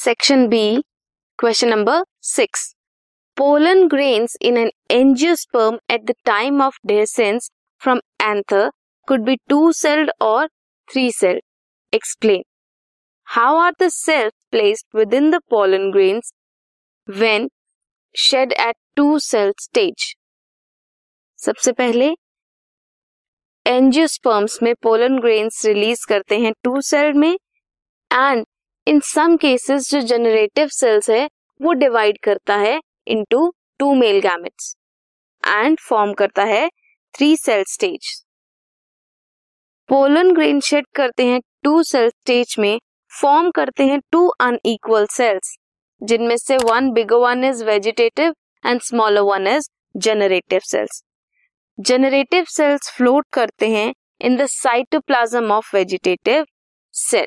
Section B question number six pollen grains in an angiosperm at the time of dehiscence from anther could be two celled और three celled explain how are the cells placed within the pollen grains when shed at two cell stage सबसे पहले angiosperms में pollen grains release करते हैं two cell में and in some cases जो generative cells है, वो डिवाइड करता है into two male gametes and form करता है three cell stage pollen grain shed करते हैं टू सेल स्टेज में फॉर्म करते हैं टू अनइक्वल सेल्स जिनमें से one bigger one is vegetative and smaller one is generative cells generative cells float करते हैं in the cytoplasm of vegetative cell